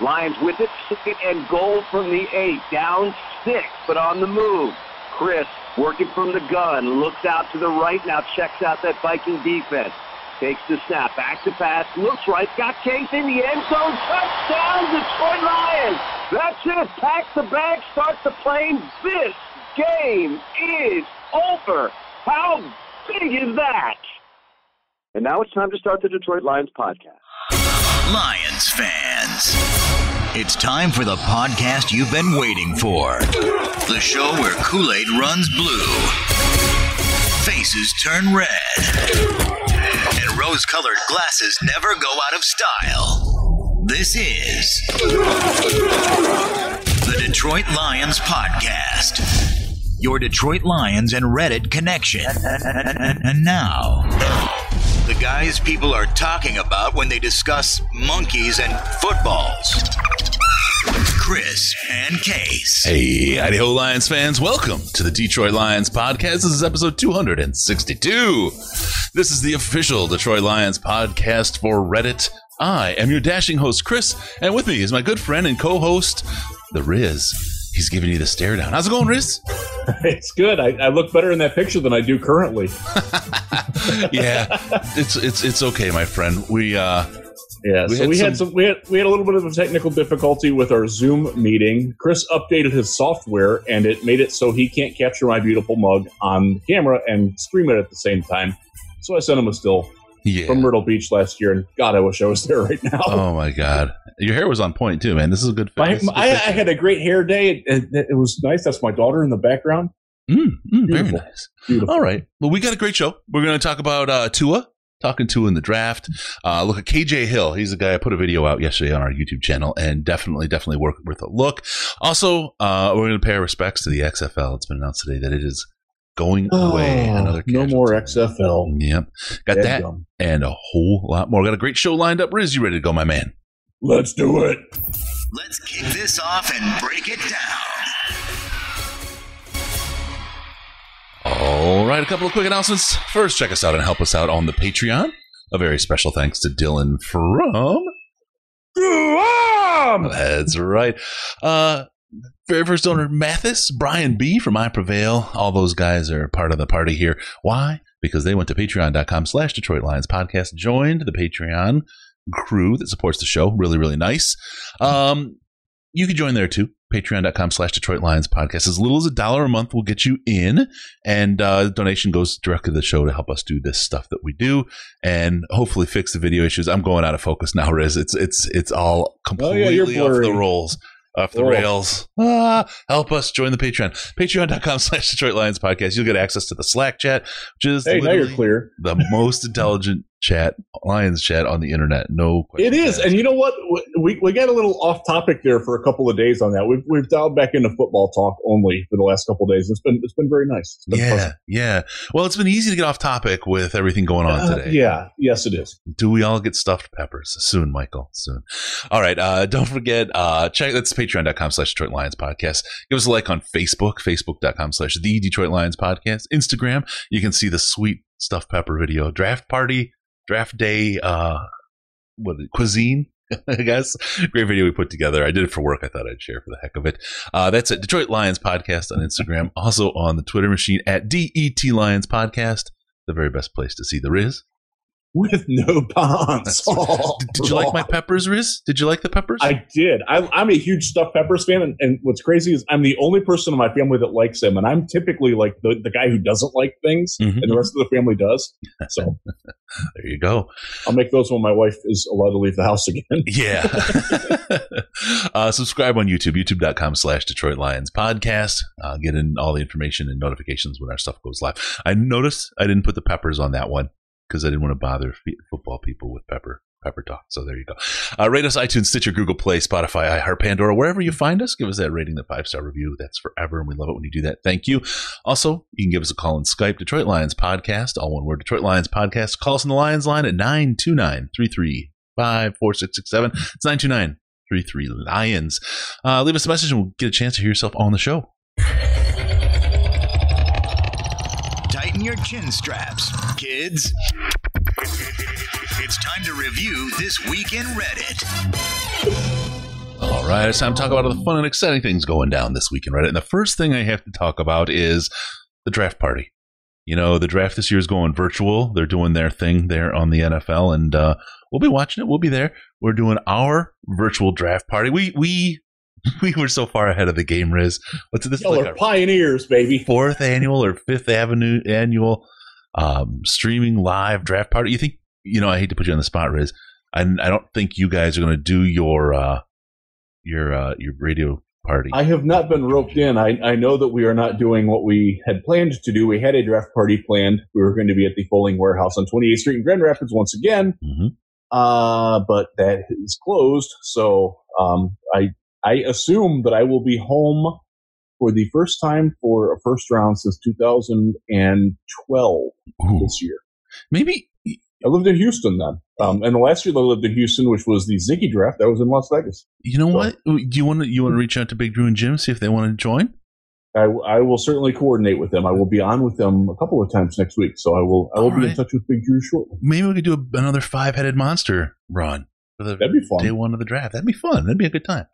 Lions with it, second and goal from the eight. Down six, but on the move. Chris working from the gun, looks out to the right, now checks out that Viking defense. Takes the snap, back to pass, looks right, got Case in the end zone, touchdown, Detroit Lions! That's it, pack the bag, start the plane. This game is over. How big is that? And now it's time to start the Detroit Lions podcast. Lions fans. It's time for the podcast you've been waiting for. The show where Kool Aid runs blue, faces turn red, and rose colored glasses never go out of style. This is the Detroit Lions Podcast, your Detroit Lions and Reddit connection. And now, the guys people are talking about when they discuss monkeys and footballs. Chris and Case. Hey, Idaho Lions fans, welcome to the Detroit Lions podcast. This is episode 262. This is the official Detroit Lions podcast for Reddit. I am your dashing host, Chris, and with me is my good friend and co host, The Riz. He's giving you the stare down. How's it going, Riz? It's good. I, I look better in that picture than I do currently. yeah, it's it's it's okay, my friend. We uh Yeah, We so had we had some- some we had we had a little bit of a technical difficulty with our Zoom meeting. Chris updated his software and it made it so he can't capture my beautiful mug on camera and stream it at the same time. So I sent him a still yeah. from Myrtle Beach last year, and God, I wish I was there right now. Oh my god, your hair was on point too, man. This is a good. My, this is a good I, I had a great hair day. It, it, it was nice. That's my daughter in the background. Mm, mm, very nice. Beautiful. All right. Well, we got a great show. We're going to talk about uh, Tua, talking to in the draft. Uh, look at KJ Hill. He's the guy I put a video out yesterday on our YouTube channel, and definitely, definitely worth, worth a look. Also, uh, we're going to pay our respects to the XFL. It's been announced today that it is going away. Oh, Another no more. XFL. Yep. Got Dead that gum. and a whole lot more. Got a great show lined up. Riz, you ready to go, my man? Let's do it. Let's kick this off and break it down. All right, a couple of quick announcements. First, check us out and help us out on the Patreon. A very special thanks to Dylan from That's right. Uh, very first owner, Mathis, Brian B from I Prevail. All those guys are part of the party here. Why? Because they went to patreon.com slash Detroit Lions podcast, joined the Patreon crew that supports the show. Really, really nice. Um, you can join there too. Patreon.com slash Detroit Lions podcast. As little as a dollar a month will get you in. And uh, donation goes directly to the show to help us do this stuff that we do and hopefully fix the video issues. I'm going out of focus now, Riz. It's it's it's all Oh, yeah, completely off the rolls. Off the Oh. rails. Ah, help us join the Patreon. Patreon.com slash Detroit Lions podcast. You'll get access to the Slack chat, which is Hey, now you're clear. the most intelligent chat, Lions chat on the internet. No question. It is, and you know what? We we got a little off topic there for a couple of days on that. We've we've dialed back into football talk only for the last couple of days. It's been it's been very nice. Been yeah, pleasant. yeah. Well, it's been easy to get off topic with everything going on Uh, today. yeah, yes, it is. Do we all get stuffed peppers soon, Michael? Soon. All right. Uh, don't forget, uh, check that's patreon.com slash Detroit Lions podcast. Give us a like on Facebook, facebook.com slash the Detroit Lions podcast. Instagram, you can see the sweet stuffed pepper video. Draft party, draft day, uh, what cuisine. I guess great video we put together. I did it for work. I thought I'd share for the heck of it. Uh, that's at Detroit Lions podcast on Instagram. also on the Twitter machine at DET Lions podcast. The very best place to see the Riz. With no bonds. Did, you like my peppers, Riz? Did you like the peppers? I did. I, I'm a huge stuffed peppers fan, and, and what's crazy is I'm the only person in my family that likes them, and I'm typically like the, the guy who doesn't like things, Mhm. and the rest of the family does. So there you go. I'll make those when my wife is allowed to leave the house again. Yeah. uh, subscribe on YouTube, youtube.com slash Detroit Lions podcast. Uh, get in all the information and notifications when our stuff goes live. I noticed I didn't put the peppers on that one because I didn't want to bother f- football people with pepper. Pepper Talk. So there you go. Uh, rate us iTunes, Stitcher, Google Play, Spotify, iHeart, Pandora, wherever you find us. Give us that rating, that five star review. That's forever, and we love it when you do that. Thank you. Also, you can give us a call on Skype, Detroit Lions Podcast, all one word, Detroit Lions Podcast. Call us on the Lions line at 929 335 4667. It's 929 33 Lions. Uh, leave us a message and we'll get a chance to hear yourself on the show. Tighten your chin straps, kids. It's time to review this week in Reddit. All right, it's time to talk about all the fun and exciting things going down this week in Reddit. And the first thing I have to talk about is the draft party. You know, the draft this year is going virtual. They're doing their thing there on the NFL, and uh, we'll be watching it. We'll be there. We're doing our virtual draft party. We we we were so far ahead of the game, Riz. What's this? Y'all like are pioneers, baby. fourth annual or fifth avenue annual um, streaming live draft party. You think? You know, I hate to put you on the spot, Riz. I, I don't think you guys are going to do your uh, your uh, your radio party. I have not been roped in. I, I know that we are not doing what we had planned to do. We had a draft party planned. We were going to be at the Folding Warehouse on 28th Street in Grand Rapids once again, hmm uh, but that is closed. So um, I I assume that I will be home for the first time for a first round since 2012 Ooh. this year. Maybe I lived in Houston then, um, and the last year that I lived in Houston, which was the Ziggy draft, I was in Las Vegas. you know what? Do you want to you want to reach out to Big Drew and Jim see if they want to join? I, I will certainly coordinate with them. I will be on with them a couple of times next week, so I will I will All be in touch with Big Drew shortly. Maybe we could do a, another five headed monster run the That'd be fun. day one of the draft. That'd be fun. That'd be a good time.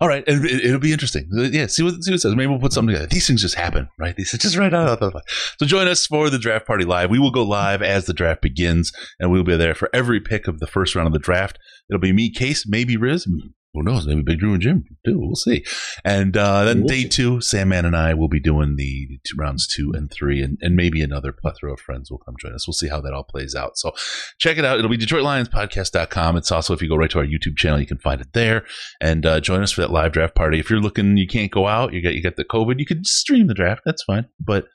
All right, and it, it'll be interesting. Uh, Yeah, see what see what it says. Maybe we'll put something together. These things just happen, right? These just right out of the So join us for the draft party live. We will go live as the draft begins, and we'll be there for every pick of the first round of the draft. It'll be me, Case, maybe Riz. Who knows? Maybe Big Drew and Jim do. We'll see. And uh, then We'll day see. two, Sandman and I will be doing the two rounds two and three, and, and maybe another plethora of friends will come join us. We'll see how that all plays out. So check it out. It'll be DetroitLionsPodcast.com. It's also, if you go right to our YouTube channel, you can find it there. And uh, join us for that live draft party. If you're looking, you can't go out, you got you got the COVID, you could stream the draft. That's fine. But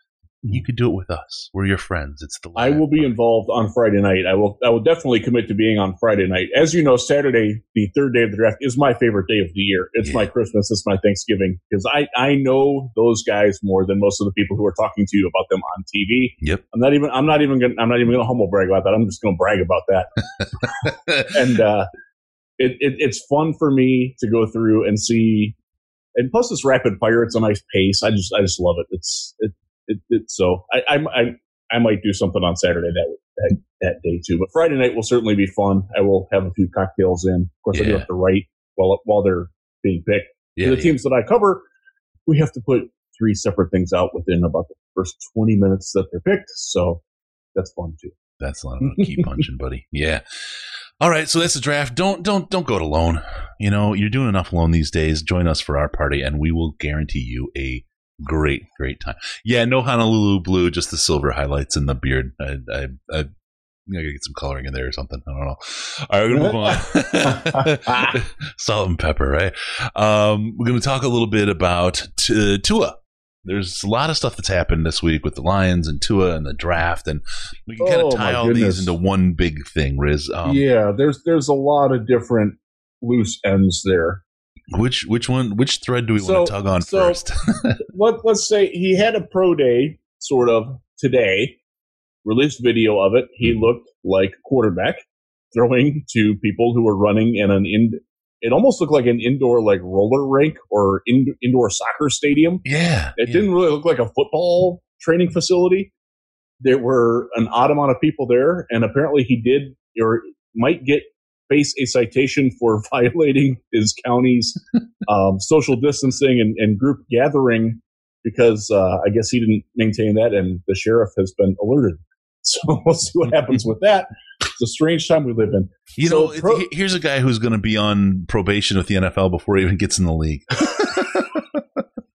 you could do it with us. We're your friends. It's the I will be involved on Friday night. I will I will definitely commit to being on Friday night. As you know, Saturday, the third day of the draft, is my favorite day of the year. It's Yeah. my Christmas. It's my Thanksgiving because I I know those guys more than most of the people who are talking to you about them on TV. Yep. I'm not even I'm not even gonna I'm not even gonna humble brag about that. I'm just gonna brag about that. and uh, it, it it's fun for me to go through and see. And plus, it's rapid fire. It's a nice pace. I just I just love it. It's it it, it so I, I I I might do something on Saturday that, that that day too. But Friday night will certainly be fun. I will have a few cocktails in. Of course, I do Yeah. have to write while while they're being picked. yeah, For the yeah. teams that I cover, we have to put three separate things out within about the first twenty minutes that they're picked. So that's fun too. That's a lot of key punching, buddy. Yeah. All right, so that's the draft. Don't don't don't go it alone. You know, you're doing enough alone these days. Join us for our party, and we will guarantee you a great, great time. Yeah, no Honolulu blue, just the silver highlights in the beard. I I, I, I gotta get some coloring in there or something. I don't know. All right, we're gonna move on. Salt and pepper, right? Um, we're gonna talk a little bit about t- Tua. There's a lot of stuff that's happened this week with the Lions and Tua and the draft, and we can kind Oh, of tie my all goodness. these into one big thing. Riz, um, yeah, there's there's a lot of different loose ends there. Which which one? Which thread do we So- want to tug on so- first? Let let's say he had a pro day sort of today. Released video of it. He Mhm. looked like quarterback throwing to people who were running in an in. It almost looked like an indoor like roller rink or in, indoor soccer stadium. yeah, It yeah. didn't really look like a football training facility. There were an odd amount of people there, and apparently he did or might get face a citation for violating his county's um, social distancing and, and group gathering because uh, I guess he didn't maintain that, and the sheriff has been alerted. So we'll see what happens with that. It's a strange time we live in. You So know, pro- here's a guy who's going to be on probation with the NFL before he even gets in the league.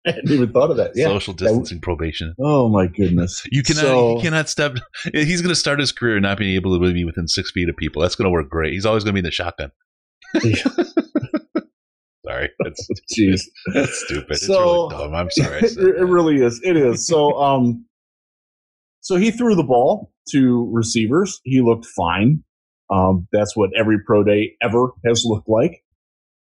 I hadn't even thought of that. Yeah. Social distancing probation. oh my goodness. You cannot. So- he cannot step. He's going to start his career not being able to be within six feet of people. That's going to work great. He's always going to be in the shotgun. Sorry, that's, Jeez. that's stupid. it's So- really dumb. I'm sorry. It, it really is. It is. So, um, so he threw the ball to receivers. He looked fine. Um, that's what every pro day ever has looked like.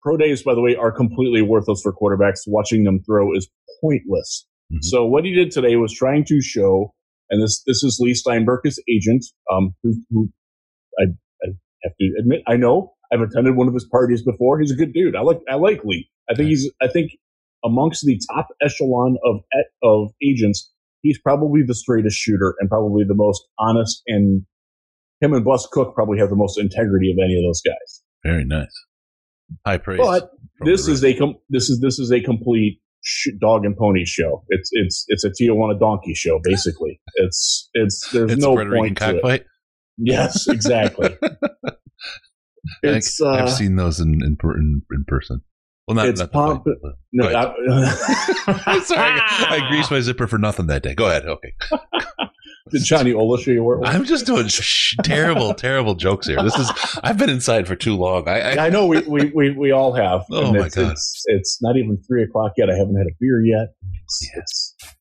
Pro days, by the way, are completely worthless for quarterbacks. Watching them throw is pointless. Mhm. So what he did today was trying to show, and this this is Leigh Steinberg's agent, um, who, who I, I have to admit I know. I've attended one of his parties before. He's a good dude. I like I like Leigh. I think he's I think amongst the top echelon of of agents, he's probably the straightest shooter and probably the most honest. And him and Bus Cook probably have the most integrity of any of those guys. Very nice. High praise. But this is a com- this is this is a complete sh- dog and pony show. It's it's it's a Tijuana donkey show basically. It's it's there's it's no point to it. Yes, exactly. it's uh, I've seen those in in, in, in person. Well, not, It's not pomp- but- no, I- Sorry, I, I greased my zipper for nothing that day. Go ahead. Okay. Did Johnny Ola show you where it was? I'm just doing sh- terrible, terrible jokes here. This is I've been inside for too long. I, I I know we, we, we, we all have. Oh, my it's, God. It's, it's not even three o'clock yet. I haven't had a beer yet. It's, Yeah.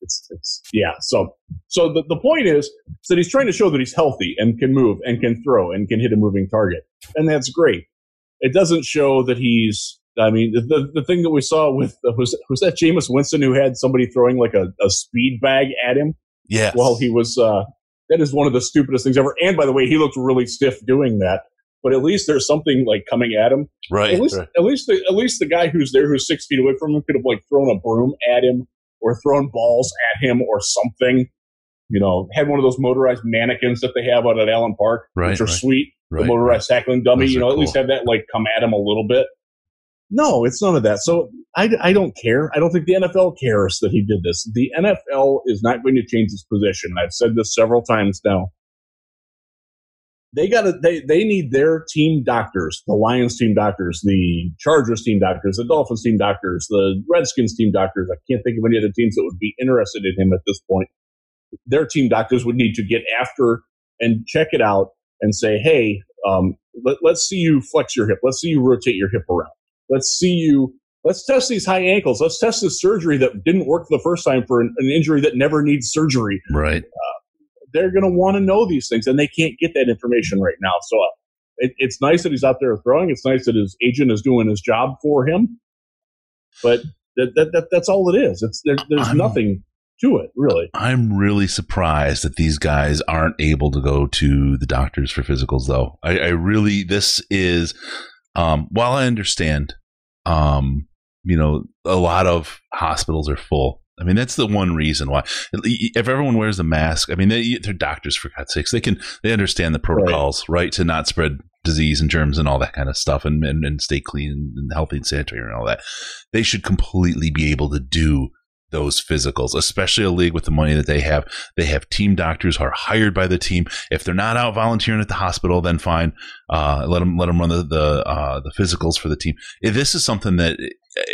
it's, it's, yeah. So, so the, the point is that he's trying to show that he's healthy and can move and can throw and can hit a moving target. And that's great. It doesn't show that he's, I mean, the, the, the thing that we saw with, was, was that Jameis Winston who had somebody throwing like a, a speed bag at him? Yes. while he was uh, that is one of the stupidest things ever and by the way he looked really stiff doing that but at least there's something like coming at him right. at least right. at least the, at least the guy who's there who's six feet away from him could have like thrown a broom at him or thrown balls at him or something you know had one of those motorized mannequins that they have out at allen park Right, which are right, sweet right, the motorized tackling dummy Those you know at cool. least have that like come at him a little bit no it's none of that. So I, I don't care. I don't think the nfl cares that he did this. The nfl is not going to change its position. I've said this several times now. They got to they, they need their team doctors the lions team doctors the chargers team doctors the dolphins team doctors the redskins team doctors. I can't think of any other teams that would be interested in him at this point. Their team doctors would need to get after and check it out and say hey um, let, let's see you flex your hip. Let's see you rotate your hip around let's see you let's test these high ankles let's test this surgery that didn't work the first time for an, an injury that never needs surgery Right. they're going to want to know these things, and they can't get that information right now. So uh, it, it's nice that he's out there throwing. It's nice that his agent is doing his job for him. But that, that, that that's all it is. It's there, there's I'm- nothing to it really. I'm really surprised that these guys aren't able to go to the doctors for physicals, though. I, I really, this is, um, while I understand, um, you know, a lot of hospitals are full. I mean, that's the one reason why. If everyone wears a mask, I mean, they, they're doctors for God's sakes. They can, they understand the protocols, right, to not spread disease and germs and all that kind of stuff and, and, and stay clean and healthy and sanitary and all that. They should completely be able to do those physicals, especially a league with the money that they have. They have team doctors who are hired by the team. If they're not out volunteering at the hospital, then fine. Uh, let them let them run the the, uh, the physicals for the team. If this is something that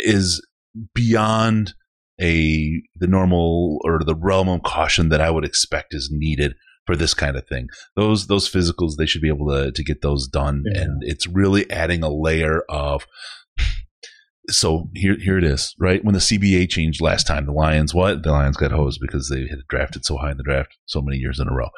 is beyond a the normal or the realm of caution that I would expect is needed for this kind of thing. Those those physicals they should be able to to get those done, Yeah. and it's really adding a layer of so here here it is right? When the cba changed last time the lions what? The lions got hosed because they had drafted so high in the draft so many years in a row.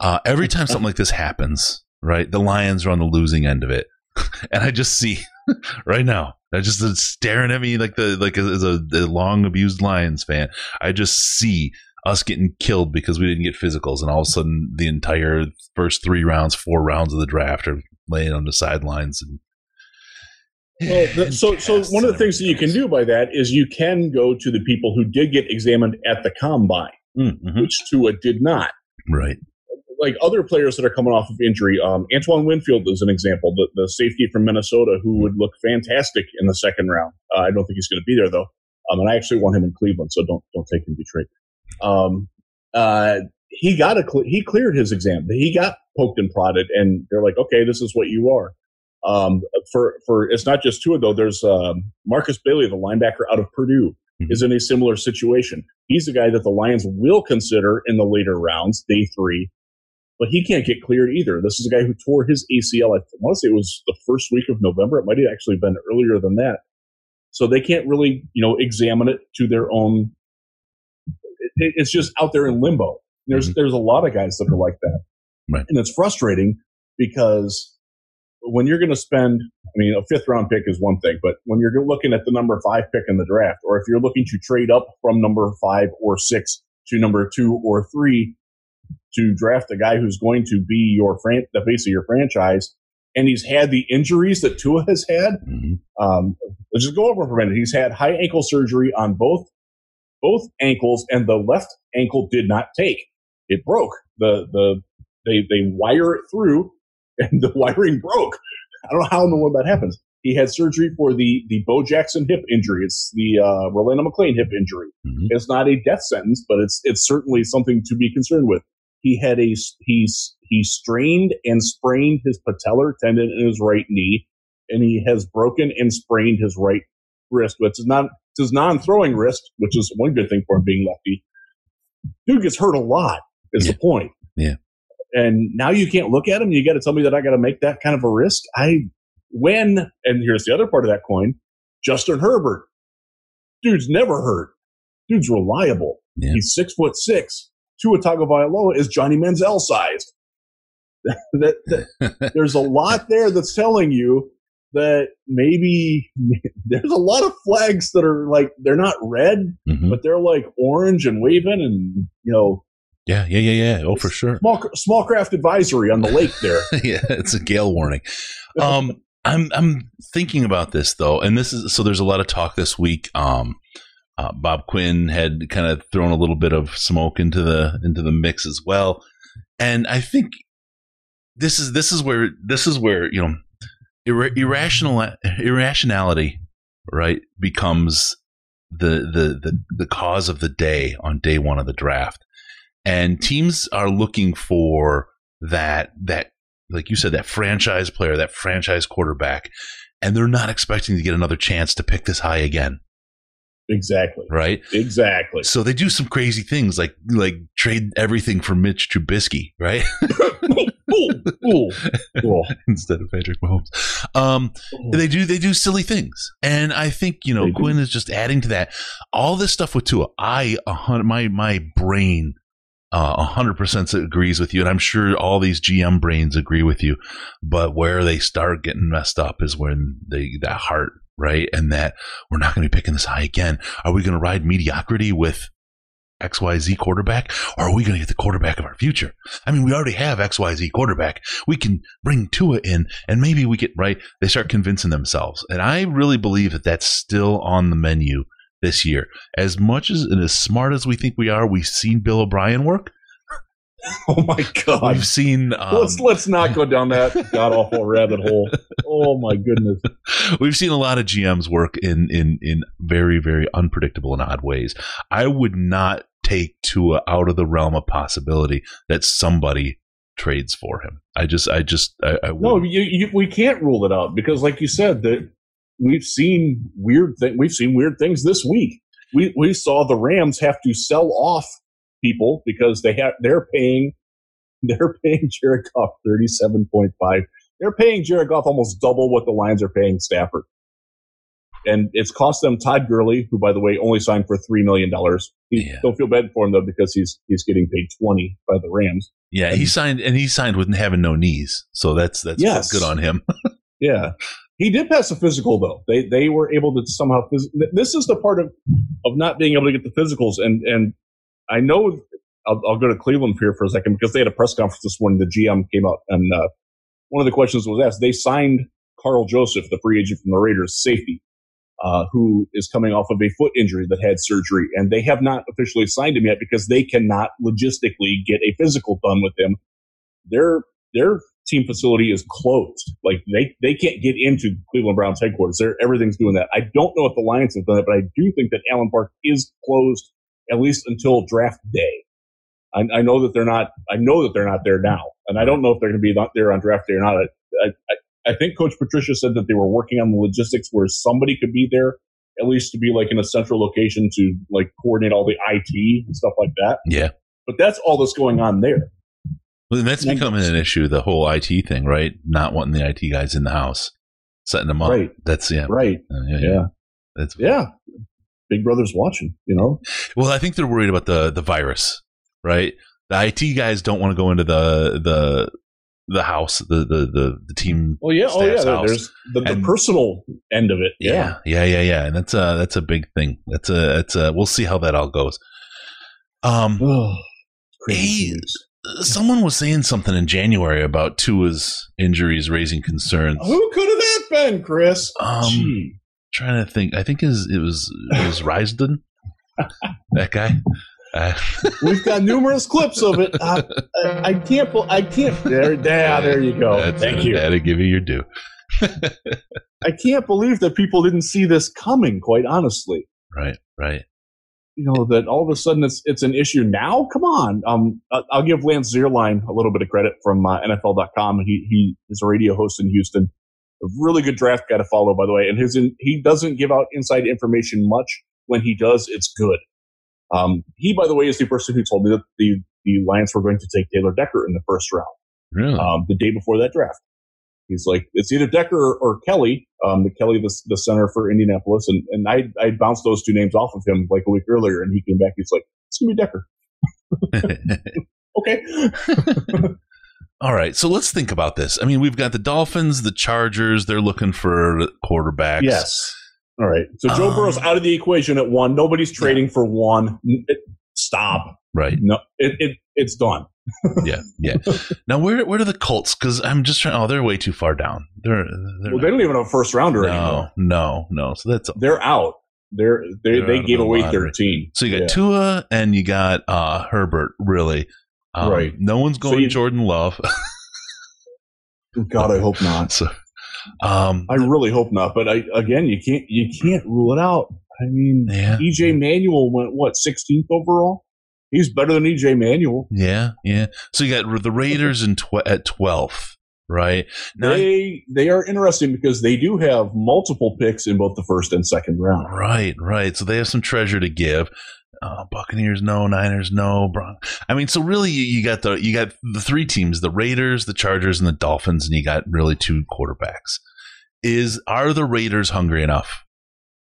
Uh, every time something like this happens right the lions are on the losing end of it. And i just see right now i just staring at me like the like as a, a long abused lions fan. I just see us getting killed because we didn't get physicals and all of a sudden the entire first three rounds four rounds of the draft are laying on the sidelines and Well, the, so so one of the things that you can do by that is you can go to the people who did get examined at the combine, Mm-hmm. which Tua did not. Right. like other players that are coming off of injury. Um, Antoine Winfield is an example, the, the safety from Minnesota who would look fantastic in the second round. Uh, I don't think he's going to be there though, um, and I actually want him in Cleveland, so don't don't take him to Detroit. Um, uh, he got a he cleared his exam. He got poked and prodded, and they're like, okay, this is what you are. Um, for for it's not just Tua though. There's um, Markus Bailey, the linebacker out of Purdue, Mhm. is in a similar situation. He's the guy that the Lions will consider in the later rounds, day three, but he can't get cleared either. This is a guy who tore his ACL. I want to say it was the first week of November. It might have actually been earlier than that. So they can't really, you know, examine it to their own. It, it's just out there in limbo. There's Mhm. there's a lot of guys that are like that, Right. and it's frustrating because when you're going to spend, I mean, a fifth round pick is one thing, but when you're looking at the number five pick in the draft, or if you're looking to trade up from number five or six to number two or three to draft a guy who's going to be your fran- the face of your franchise, and he's had the injuries that Tua has had. Mhm. Um, let's just go over for a minute. He's had high ankle surgery on both both ankles, and the left ankle did not take. It broke. The the they they wire it through, and the wiring broke. I don't know how in the world that happens. He had surgery for the the Bo Jackson hip injury. It's the uh, Rolando McClain hip injury. Mhm. It's not a death sentence, but it's it's certainly something to be concerned with. He had a he's he strained and sprained his patellar tendon in his right knee, and he has broken and sprained his right wrist, which is not his non-throwing wrist, which is one good thing for him being lefty. Dude gets hurt a lot. Is Yeah. the point? Yeah. And now you can't look at him. You got to tell me that I got to make that kind of a risk. I when and here's the other part of that coin. Justin Herbert, dude's never hurt. Dude's reliable. Yeah. He's six foot six. Tua Tagovailoa is Johnny Manziel sized. that, that- there's a lot there that's telling you that maybe there's a lot of flags that are like they're not red, Mhm. but they're like orange and waving, and you know, Yeah, yeah, yeah, yeah. Oh, for sure. small small craft advisory on the lake there. yeah, it's a gale warning. Um, I'm I'm thinking about this though, and this is so. There's a lot of talk this week. Um, uh, Bob Quinn had kind of thrown a little bit of smoke into the into the mix as well, and I think this is this is where this is where you know ir- irrational irrationality right becomes the the the the cause of the day on day one of the draft, and teams are looking for that that like you said that franchise player that franchise quarterback and they're not expecting to get another chance to pick this high again. Exactly, right? Exactly. so they do some crazy things like like trade everything for Mitch Trubisky right? Ooh, ooh, instead of Patrick Mahomes. Um they do they do silly things. And i think you know quinn is just adding to that. All this stuff with tua I my my brain uh, 100% agrees with you and i'm sure all these gm brains agree with you but where they start getting messed up is when they that heart right? And that we're not going to be picking this high again. Are we going to ride mediocrity with xyz quarterback? Or are we going to get the quarterback of our future? I mean we already have xyz quarterback. We can bring tua in and maybe we get right? They start convincing themselves. And i really believe that that's still on the menu this year as much as and as smart as we think we are we've seen bill o'brien work Oh my god. we've seen um, let's let's not go down that god awful rabbit hole. Oh my goodness. we've seen a lot of GMs work in in in very very unpredictable and odd ways. I would not take Tua out of the realm of possibility that somebody trades for him. I just I just I, I No, you, you, we can't rule it out because, like you said, that we've seen weird thing. We've seen weird things this week. We we saw the Rams have to sell off people because they have they're paying they're paying Jared Goff thirty seven point five. They're paying Jared Goff almost double what the Lions are paying Stafford, and it's cost them Todd Gurley, who by the way only signed for three million dollars. Yeah. Don't feel bad for him though because he's he's getting paid twenty by the Rams. yeah, he signed and he signed with having no knees, so that's that's Yes. good on him. Yeah, he did pass a physical though. They they were able to somehow. Phys- this is the part of of not being able to get the physicals, and and I know I'll, I'll go to Cleveland here for a second because they had a press conference this morning. The GM came out and uh, one of the questions was asked. They signed Karl Joseph, the free agent from the Raiders, safety, uh, who is coming off of a foot injury that had surgery, and they have not officially signed him yet because they cannot logistically get a physical done with him. Their team facility is closed. Like they they can't get into Cleveland Browns headquarters. They're, everything's doing that. I don't know if the Lions have done it, but I do think that Allen Park is closed at least until draft day. I, I know that they're not. I know that they're not there now, and I don't know if they're going to be not there on draft day or not. I, I, I think Coach Patricia said that they were working on the logistics where somebody could be there, at least to be like in a central location to like coordinate all the IT and stuff like that. Yeah, But that's all that's going on there. Well, and that's Yeah. becoming an issue. The whole IT thing, right? Not wanting the IT guys in the house, setting them up. Right. That's yeah, Right. uh, yeah, yeah. Yeah. That's Yeah. Big Brother's watching. You know. Well, I think they're worried about the the virus, right? The IT guys don't want to go into the the the house, the the the, the team. Well, yeah. Oh, yeah. house. There's the, the And- personal end of it. Yeah. yeah, yeah, yeah, yeah, and that's a that's a big thing. That's a that's a. We'll see how that all goes. Um, Oh, crazy Hey. Someone was saying something in January about Tua's injuries raising concerns. Who could have that been, Chris? Um, Gee. trying to think. I think his it was it was Risdon, that guy. Uh, We've got numerous clips of it. Uh, I, I can't. I can't. There, there, there you go. that's- Thank you. Had to give you your due. I can't believe that people didn't see this coming. Quite honestly, right, right. You know that all of a sudden it's it's an issue now. Come on, um, I'll give Lance Zierlein a little bit of credit from uh, NFL.com. He he is a radio host in Houston, a really good draft guy to follow, by the way. And his in, he doesn't give out inside information much. When he does, it's good. Um, he, by the way, is the person who told me that the the Lions were going to take Taylor Decker in the first round. Really? Um, the day before that draft. He's like, it's either Decker or, or Kelly, um, the Kelly, the, the center for Indianapolis. And, and I, I bounced those two names off of him like a week earlier. And he came back. He's like, it's going to be Decker. okay. All right. So let's think about this. I mean, we've got the Dolphins, the Chargers. They're looking for quarterbacks. Yes. All right. So Joe um, Burrow's out of the equation at one. Nobody's trading yeah. for one. It, stop. Right. No, it, it it's done. Yeah, yeah. Now where where are the Colts? Because I'm just trying. Oh, they're way too far down. They're, they're well, they don't even have a first rounder no, anymore. No, no. So that's they're out. They're they they're they gave away thirteen. So you got yeah. Tua and you got uh, Herbert. Really, um, right? No one's going so you, Jordan Love. God, I hope not. So, um, I really hope not. But I, again, you can't you can't rule it out. I mean, yeah. EJ Manuel went what 16th overall. He's better than EJ Manuel. Yeah, yeah. So you got the Raiders in tw- at 12th, right? Now, they they are interesting because they do have multiple picks in both the first and second round. Right, right. So they have some treasure to give. Uh, Buccaneers no, Niners no, Bron- I mean, so really you, you got the you got the three teams: the Raiders, the Chargers, and the Dolphins, and you got really two quarterbacks. Is are the Raiders hungry enough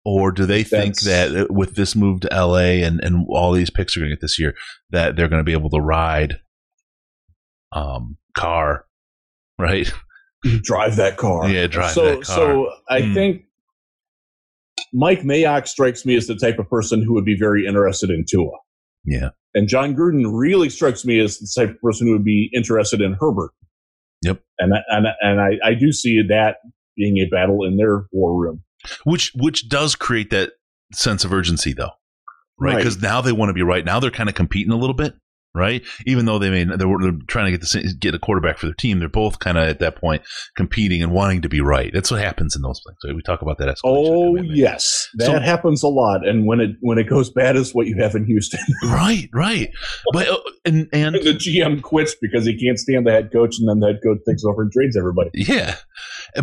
or do they think That's, that with this move to LA and, and all these picks are going to get this year, that they're going to be able to ride um, Carr, right? Drive that car. Yeah, drive so, that car. So I mm. think Mike Mayock strikes me as the type of person who would be very interested in Tua. Yeah. And Jon Gruden really strikes me as the type of person who would be interested in Herbert. Yep. And and and I, I do see that being a battle in their war room which which does create that sense of urgency though right? Because right. now they want to be right. Now they're kind of competing a little bit right? Even though they may they were they're trying to get the get a quarterback for their team they're both kind of at that point competing and wanting to be right. That's what happens in those things we talk about that oh yes. That so, happens a lot and when it when it goes bad is what you have in houston. Right right. But uh, and, and the gm quits because he can't stand the head coach and then the head coach takes over and trades everybody. Yeah.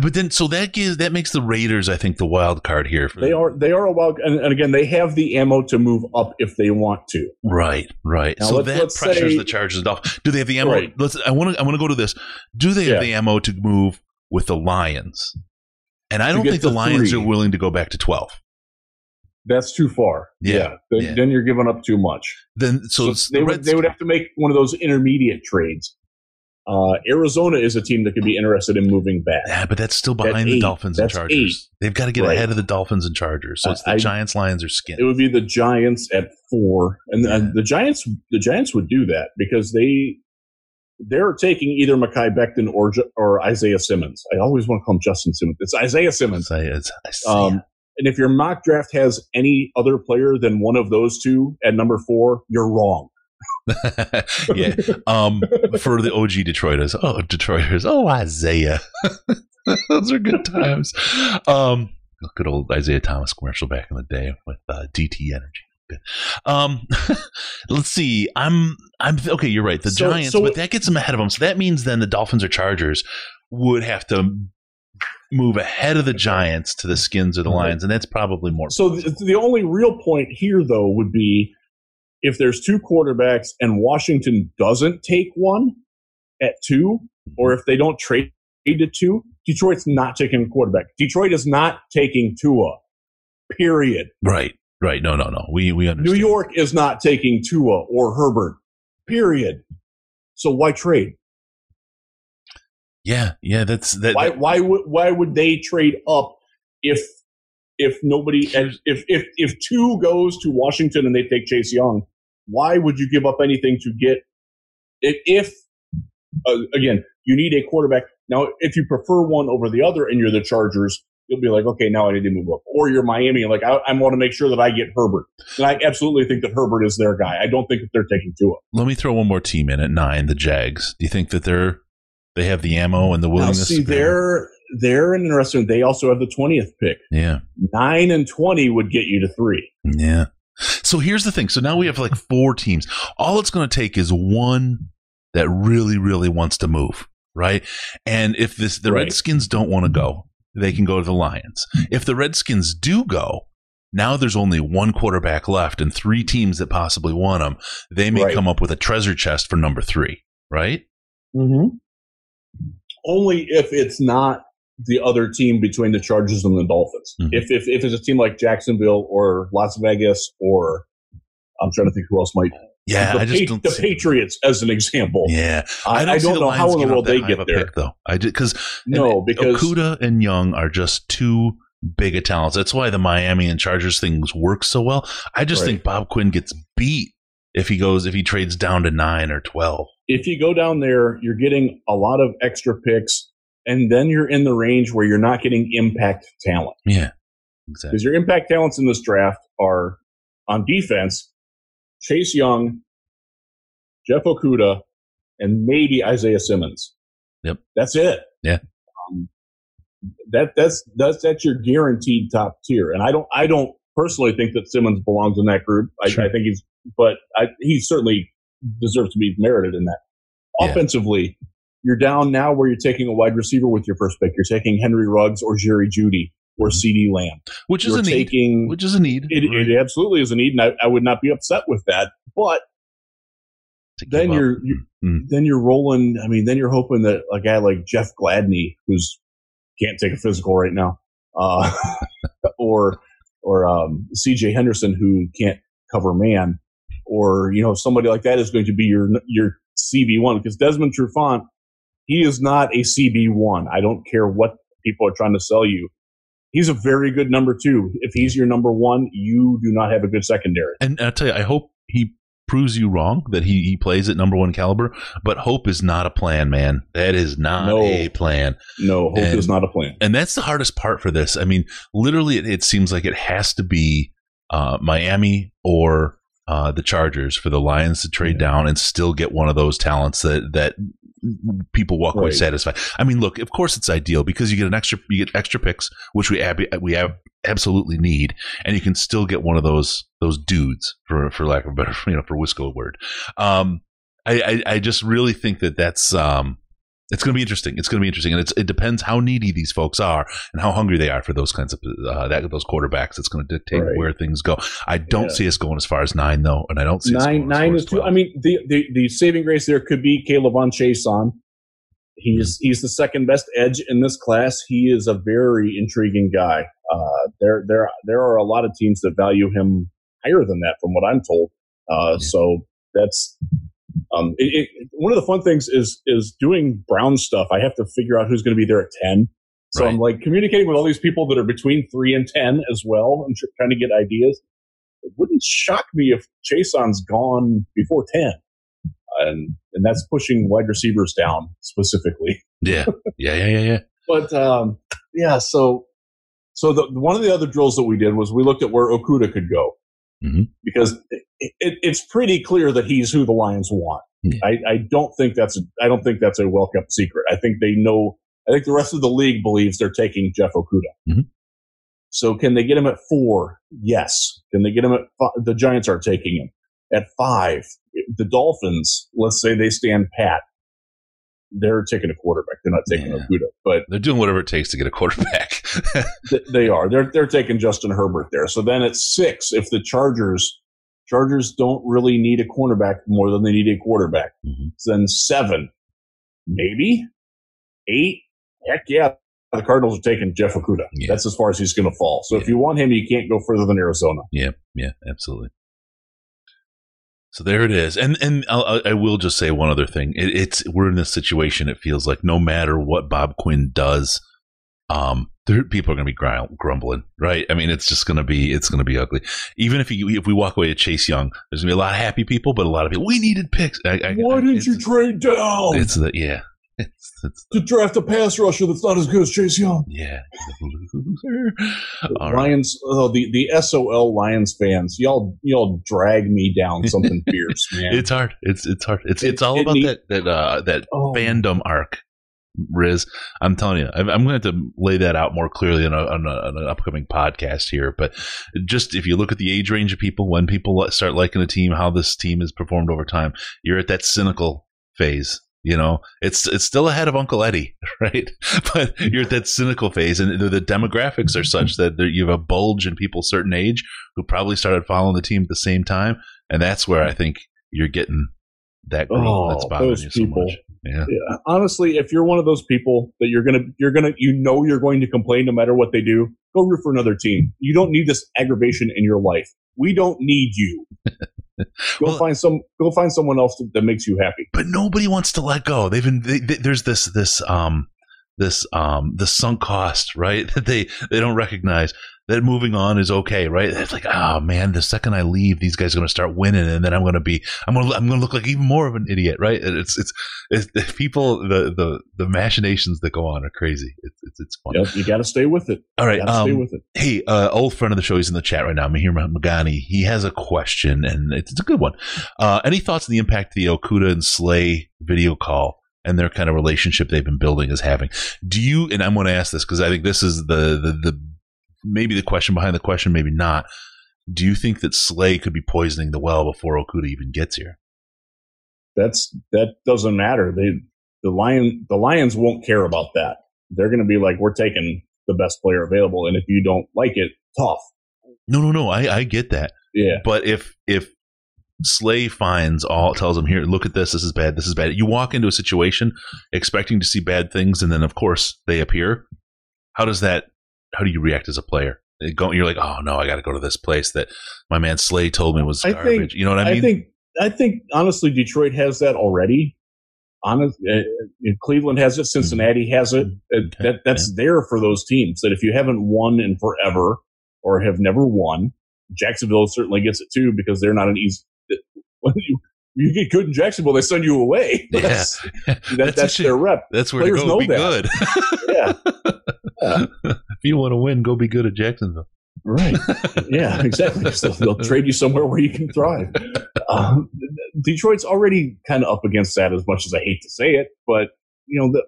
But then, so that gives that makes the Raiders, I think, the wild card here. they are they are a wild, and, and, again, they have the ammo to move up if they want to. Right, right. Now so let's, that let's pressures say, the Chargers off. Do they have the ammo? Right. Let's. I want to. I want to go to this. Do they have the ammo to move with the Lions? And I don't think the Lions three. are willing to go back to twelve. That's too far. Yeah, yeah. Then, yeah. then, you're giving up too much. Then so, so they would they would have to make one of those intermediate trades uh, Arizona is a team that could be interested in moving back. Yeah, but that's still behind the Dolphins and Chargers. Eight. They've got to get right. ahead of the Dolphins and Chargers. So it's the I, Giants, Lions, or Skin. It would be the Giants at four, and yeah. the, the Giants. The Giants would do that because they they're taking either Mekhi Becton or or Isaiah Simmons. I always want to call him Justin Simmons. It's Isaiah Simmons. Isaiah, Isaiah. Um, and if your mock draft has any other player than one of those two at number four, you're wrong. yeah. Um, for the OG Detroiters, oh Detroiters, oh Isaiah, those are good times. Um, good old Isaiah Thomas commercial back in the day with uh, DTE Energy. Good. Um, let's see. I'm I'm okay. You're right. The so, Giants, so, but that gets them ahead of them. So that means then the Dolphins or Chargers would have to move ahead of the Giants to the Skins or the Lions, and that's probably more. So the, the only real point here, though, would be if there's two quarterbacks and Washington doesn't take one at two, or if they don't trade to two, Detroit's not taking a quarterback. Detroit is not taking Tua. Period. Right. Right. No, no, no. We we understand. New York is not taking Tua or Herbert. Period. So why trade? Yeah, yeah, that's that. Why why would why would they trade up if if nobody if if if two goes to Washington and they take Chase Young why would you give up anything to get if, if uh, again you need a quarterback now if you prefer one over the other and you're the chargers you'll be like okay now i need to move up or you're miami like i, I want to make sure that i get herbert and i absolutely think that herbert is their guy i don't think that they're taking Tua. let me throw one more team in at nine the jags do you think that they're they have the ammo and the willingness now, see they're they're an interesting. They also have the twentieth pick. Yeah. Nine and twenty would get you to three. Yeah. So here's the thing. So now we have like four teams. All it's going to take is one that really, really wants to move, right? And if this the Right. Redskins don't want to go, they can go to the Lions. If the Redskins do go, now there's only one quarterback left and three teams that possibly want him. They may Right. come up with a treasure chest for number three, right? Mm-hmm. Only if it's not the other team between the Chargers and the Dolphins. Mhm. If, if if it's a team like Jacksonville or Las Vegas or I'm trying to think who else might. Yeah, the, I just Pa- don't the Patriots as an example. Yeah, I, I don't, see the know how in the world they get a there. pick, though. I because No, because Okudah and Young are just too big of talents. That's why the Miami and Chargers things work so well. I just Right. think Bob Quinn gets beat if he goes if he trades down to nine or twelve. if you go down there, you're getting a lot of extra picks, and then you're in the range where you're not getting impact talent. Yeah, exactly. Because your impact talents in this draft are on defense, Chase Young, Jeff Okudah, and maybe Isaiah Simmons. Yep. That's it. Yeah. Um, that that's that's that's your guaranteed top tier. And I don't I don't personally think that Simmons belongs in that group. I, Sure. I think he's but I, he certainly deserves to be merited in that. Yeah. Offensively, you're down now where you're taking a wide receiver with your first pick. You're taking Henry Ruggs or Jerry Jeudy or Mhm. CeeDee Lamb. Which is You're a need. taking Which is a need. it, right? it absolutely is a need, and I, I would not be upset with that. But then you're, you Mm. then you're rolling. I mean, then you're hoping that a guy like Jeff Gladney, who's can't take a physical right now, uh, or or um, C.J. Henderson, who can't cover man, or you know somebody like that is going to be your your CB one because Desmond Trufant, he is not a CB one. I don't care what people are trying to sell you. He's a very good number two. If he's your number one, you do not have a good secondary. and I'll tell you, I hope he proves you wrong that he, he plays at number one caliber. But hope is not a plan, man. That is not No. a plan. No, hope And- is not a plan. and that's the hardest part for this. I mean, literally, it, it seems like it has to be uh, Miami or uh, the Chargers for the Lions to trade down and still get one of those talents that that people walk away Right. satisfied. I mean, look, of course it's ideal because you get an extra you get extra picks, which we ab- we absolutely need, and you can still get one of those those dudes for for lack of a better you know for Wisco word. Um, I, I I just really think that that's um it's going to be interesting. It's going to be interesting, and it's, it depends how needy these folks are and how hungry they are for those kinds of uh, that those quarterbacks. It's going to dictate Right. where things go. I don't Yeah. see us going as far as nine though, and I don't see us Nine nine is too. I mean, the, the the saving grace there could be K'Lavon Chaisson. He's he's the second best edge in this class. He is a very intriguing guy. Uh, there there there are a lot of teams that value him higher than that, from what I'm told. Uh, Yeah. So that's um, it, it, one of the fun things is is doing Brown stuff. I have to figure out who's going to be there at ten. So I'm like communicating with all these people that are between three and ten as well, and tr- trying to get ideas. It wouldn't shock me if Chaisson's gone before ten, and and that's pushing wide receivers down specifically. yeah, yeah, yeah, yeah, yeah. But um, yeah, so so the one of the other drills that we did was we looked at where Okudah could go Mhm. because it, it, it's pretty clear that he's who the Lions want. I, I don't think that's a, I don't think that's a well kept secret. I think they know. I think the rest of the league believes they're taking Jeff Okudah. Mhm. So can they get him at four? Yes. Can they get him at five? The Giants are taking him at five. The Dolphins, let's say they stand pat. They're taking a quarterback. They're not taking Yeah. Okudah, but They're doing whatever it takes to get a quarterback. they are. They're they're taking Justin Herbert there. So then at six, if the Chargers Chargers don't really need a cornerback more than they need a quarterback, Mhm. then seven, maybe eight. Heck yeah, the Cardinals are taking Jeff Okudah. Yeah. That's as far as he's going to fall. So if you want him, you can't go further than Arizona. Yeah, yeah, absolutely. So there it is, and and I'll, I will just say one other thing. It, it's we're in this situation. It feels like no matter what Bob Quinn does, um, there, people are going to be grum- grumbling, right? I mean, it's just going to be it's going to be ugly. Even if you, if we walk away to Chase Young, there's going to be a lot of happy people, but a lot of people we needed picks. I, I, Why I- didn't it's, you trade down It's the yeah, it's, it's to draft a pass rusher that's not as good as Chase Young? yeah. Loser. All right. Lions, oh, the the SOL Lions fans, y'all y'all drag me down something fierce, man. It's hard. It's it's hard. It's It- it's all it about need- that that uh that Oh. fandom arc. Riz. I'm telling you, I'm, I'm going to have to lay that out more clearly on, a, on, a, on, an upcoming podcast here. But just if you look at the age range of people, when people start liking a team, how this team has performed over time, you're at that cynical phase. You know, it's it's still ahead of Uncle Eddie, right? But you're at that cynical phase, and the, the demographics are such that there, you have a bulge in people certain age who probably started following the team at the same time, and that's where I think you're getting that group Oh, that's bothering those you so people. much. Yeah. Yeah, honestly, if you're one of those people that you're gonna, you're gonna, you know, you're going to complain no matter what they do, go root for another team. You don't need this aggravation in your life. We don't need you. Go Well- find some, go find someone else that, makes you happy. but nobody wants to let go. They've been they, they, there's this this um this um the sunk cost right that they they don't recognize that moving on is okay right. It's like oh man, the second I leave, these guys are going to start winning, and then I'm going to be I'm going to I'm going to look like even more of an idiot right. It's it's, it's the people the the the machinations that go on are crazy. It's it's, it's fun. Yep, you got to stay with it. All right, gotta stay um, with it. Hey, uh, old friend of the show, he's in the chat right now, Mahir Magani. He has a question, and it's, it's a good one. Uh, any thoughts on the impact the Okudah and Slay video call and their kind of relationship they've been building is having? Do you? And I'm going to ask this because I think this is the, the the maybe the question behind the question, maybe not. Do you think that Slay could be poisoning the well before Okudah even gets here? That's that doesn't matter. They the lion the Lions won't care about that. They're going to be like, we're taking the best player available, and if you don't like it, tough. No, no, no. I, I get that. Yeah, But if if Slay finds all tells him here, look at this, this is bad, this is bad. You walk into a situation expecting to see bad things, and then of course they appear. How does that? How do you react as a player? You're like, oh no, I got to go to this place that my man Slay told me was I garbage. think- you know what I I, mean? think I think honestly, Detroit has that already. Honest, uh, Cleveland has it. Cincinnati has it. Mm-hmm. Okay, that, that's there for those teams. That if you haven't won in forever or have never won, Jacksonville certainly gets it too because they're not an easy. When you you get good in Jacksonville, they send you away. Yeah. That's, that, That's that's, their rep. That's where to players go. know Be that. good. Yeah, if you want to win, go be good at Jacksonville. right. Yeah, exactly. So they'll trade you somewhere where you can thrive. Um, Detroit's already kind of up against that as much as I hate to say it, but you know, the,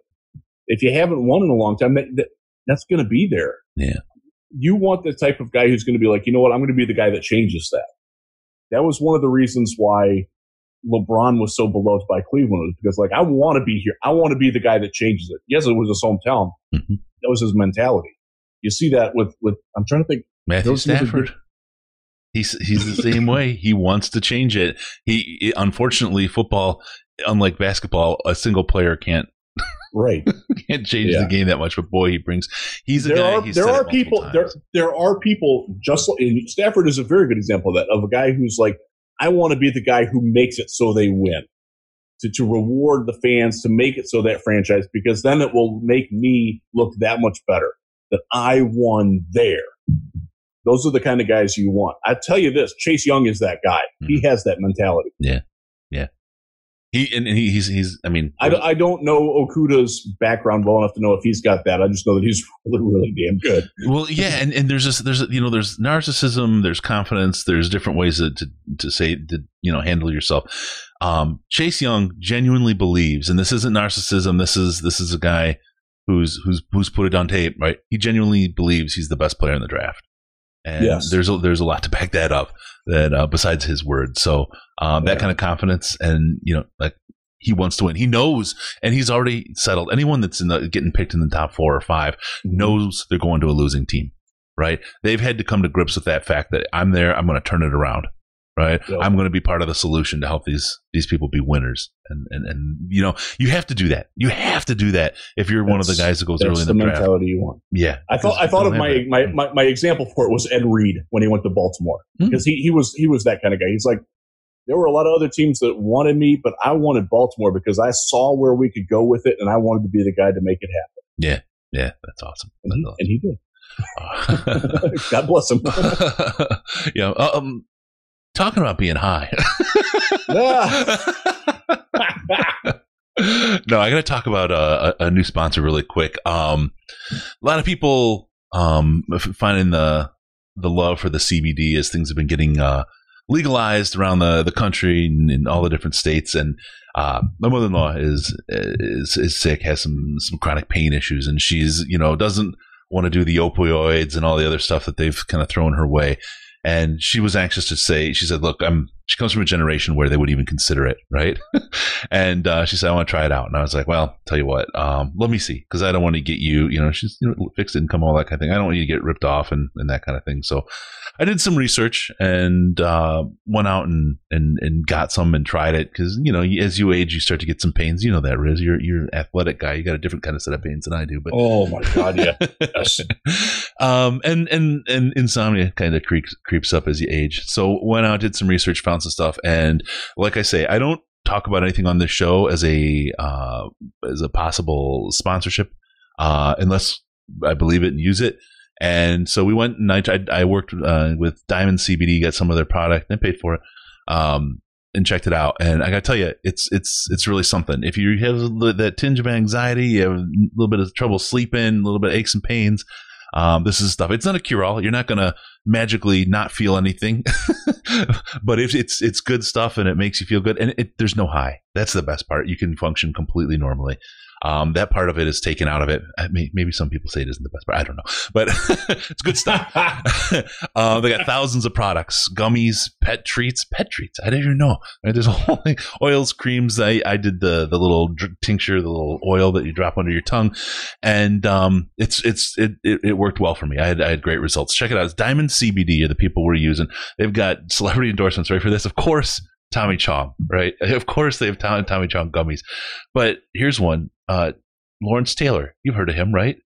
if you haven't won in a long time, that, that that's going to be there. Yeah. You want the type of guy who's going to be like, you know what, I'm going to be the guy that changes that. That was one of the reasons why LeBron was so beloved by Cleveland was because like I want to be here. I want to be the guy that changes it. Yes, it was his hometown. Mhm. That was his mentality. You see that with with I'm trying to think Matthew Those teams are Stafford. He's he's the same way. He wants to change it. He it- unfortunately football, unlike basketball, a single player can't right. can't change Yeah. the game that much. But boy, he brings. He's a there guy. are he's there are people times. there there are people just like Stafford is a very good example of that of a guy who's like I want to be the guy who makes it so they win to to reward the fans to make it so that franchise because then it will make me look that much better that I won there. Those are the kind of guys you want. I tell you this, Chase Young is that guy. He Mm-hmm. has that mentality. He and, and he, he's he's. I mean, I, don't- I don't know Okudah's background well enough to know if he's got that. I just know that he's really, really damn good. Well, yeah, and, and there's this, there's you know there's narcissism, there's confidence, there's different ways to to, to say to you know handle yourself. Um, Chase Young genuinely believes, and this isn't narcissism. This is this is a guy who's who's who's put it on tape, right? He genuinely believes he's the best player in the draft, and Yes. there's a, there's a lot to back that up. That uh, besides his word, so um, that Yeah. kind of confidence, and you know, like he wants to win. He knows, and he's already settled. Anyone that's in the, getting picked in the top four or five knows they're going to a losing team, right? They've had to come to grips with that fact that I'm there, I'm going to turn it around, right? Yep. I'm going to be part of the solution to help these these people be winners, and and and you know you have to do that. You have to do that if you're one of the guys that goes That's early in the the draft. mentality you want. Yeah, I thought I thought of my, my, my, my example for it was Ed Reed when he went to Baltimore Hmm. because he, he was he was that kind of guy. He's like there were a lot of other teams that wanted me, but I wanted Baltimore because I saw where we could go with it, and I wanted to be the guy to make it happen. yeah, yeah, that's awesome. And he, That's and he did. God bless him. yeah, um, talking about being high. no, I got to talk about a, a, a new sponsor really quick. Um, a lot of people um, finding the the love for the CBD as things have been getting uh, legalized around the, the country and in all the different states. And uh, my mother-in-law is, is is sick, has some some chronic pain issues, and she's you know doesn't want to do the opioids and all the other stuff that they've kind of thrown her way. And she was anxious to say, she said, "Look, I'm." She comes from a generation where they would even consider it, right? and uh, she said, "I want to try it out." And I was like, "Well, tell you what, um, let me see, because I don't want to get you, you know, she's you know, fixed income, all that kind of thing. I don't want you to get ripped off and, and that kind of thing." So I did some research and uh, went out and, and and got some and tried it because you know as you age you start to get some pains. You know that Riz, you're you're an athletic guy. You got a different kind of set of pains than I do. But oh my god, yeah. yes. um, and and and insomnia kind of creeps creeps up as you age. So went out, did some research, found some stuff, and like I say, I don't talk about anything on this show as a uh, as a possible sponsorship uh, unless I believe it and use it. And so we went and I, tried, I worked uh, with Diamond CBD, got some of their product, and paid for it, um, and checked it out. And I got to tell you, it's it's it's really something. If you have that tinge of anxiety, you have a little bit of trouble sleeping, a little bit of aches and pains. Um, this is stuff. It's not a cure all. You're not going to magically not feel anything, but if it's it's good stuff and it makes you feel good, and it, there's no high. That's the best part. You can function completely normally. Um, that part of it is taken out of it. Maybe some people say it isn't the best part. I don't know, but it's good stuff. uh, they got thousands of products, gummies, pet treats, pet treats. I didn't even know. Right? There's a whole thing. Oils, creams. I, I did the the little tincture, the little oil that you drop under your tongue, and um, it's it's it, it, it worked well for me. I had I had great results. Check it out. It's Diamond CBD are the people we're using. They've got celebrity endorsements right for this. Of course, Tommy Chong, right? Of course, they have Tommy, Tommy Chong gummies. But here's one uh, Lawrence Taylor. You've heard of him, right?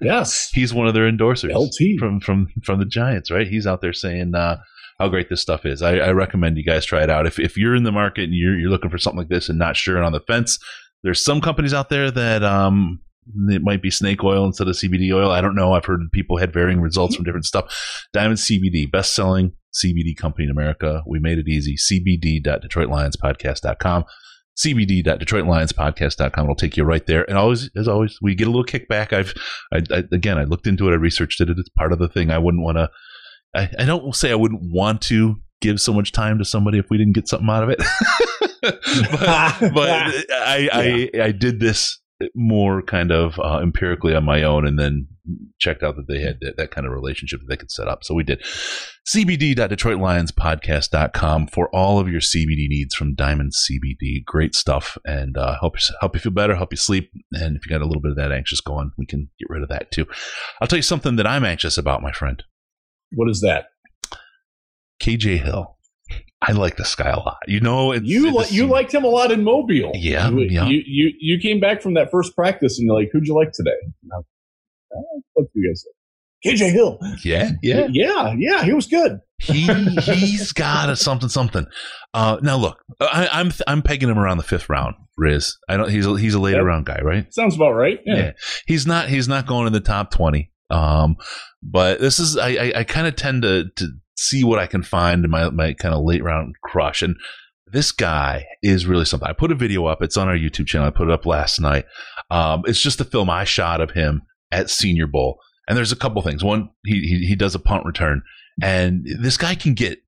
Yes. He's one of their endorsers LT. from from from the Giants, right? He's out there saying uh, how great this stuff is. I, I, recommend you guys try it out. If if you're in the market and you're you're looking for something like this and not sure and on the fence, there's some companies out there that um it might be snake oil instead of CBD oil. I don't know. I've heard people had varying results from different stuff. Diamond CBD, best selling CBD company in America. We made it easy. CBD.DetroitLionsPodcast.com. CBD.DetroitLionsPodcast.com. It'll take you right there. And always, as always, we get a little kickback. I've, I, I, again, I looked into it. I researched it. It's part of the thing. I wouldn't want to, I, I don't say I wouldn't want to give so much time to somebody if we didn't get something out of it. but, but I, yeah. I, I did this more kind of uh, empirically on my own and then checked out that they had that, that, kind of relationship that they could set up. So we did cbd.detroitlionspodcast.com for all of your CBD needs from Diamond CBD. Great stuff and uh, help, you, help you feel better, help you sleep. And if you got a little bit of that anxious going, we can get rid of that too. I'll tell you something that I'm anxious about, my friend. What is that? KJ Hill. I like this guy a lot. You know, you li- you liked him a lot in Mobile. Yeah, you, yeah. You, you you came back from that first practice and you're like, who'd you like today? What you guys? KJ Hill. Yeah, yeah, yeah, yeah. He was good. he he's got a something something. Uh, now look, I, am I'm, I'm pegging him around the fifth round. Riz, I don't. He's a, he's a later yep. round guy, right? Sounds about right. Yeah. yeah. he's not he's not going in the top twenty. Um, but this is I I, I kind of tend to to see what I can find in my, my kind of late round crush. And this guy is really something. I put a video up. It's on our YouTube channel. I put it up last night. Um, it's just a film I shot of him at Senior Bowl. And there's a couple things. One, he, he, he does a punt return, and this guy can get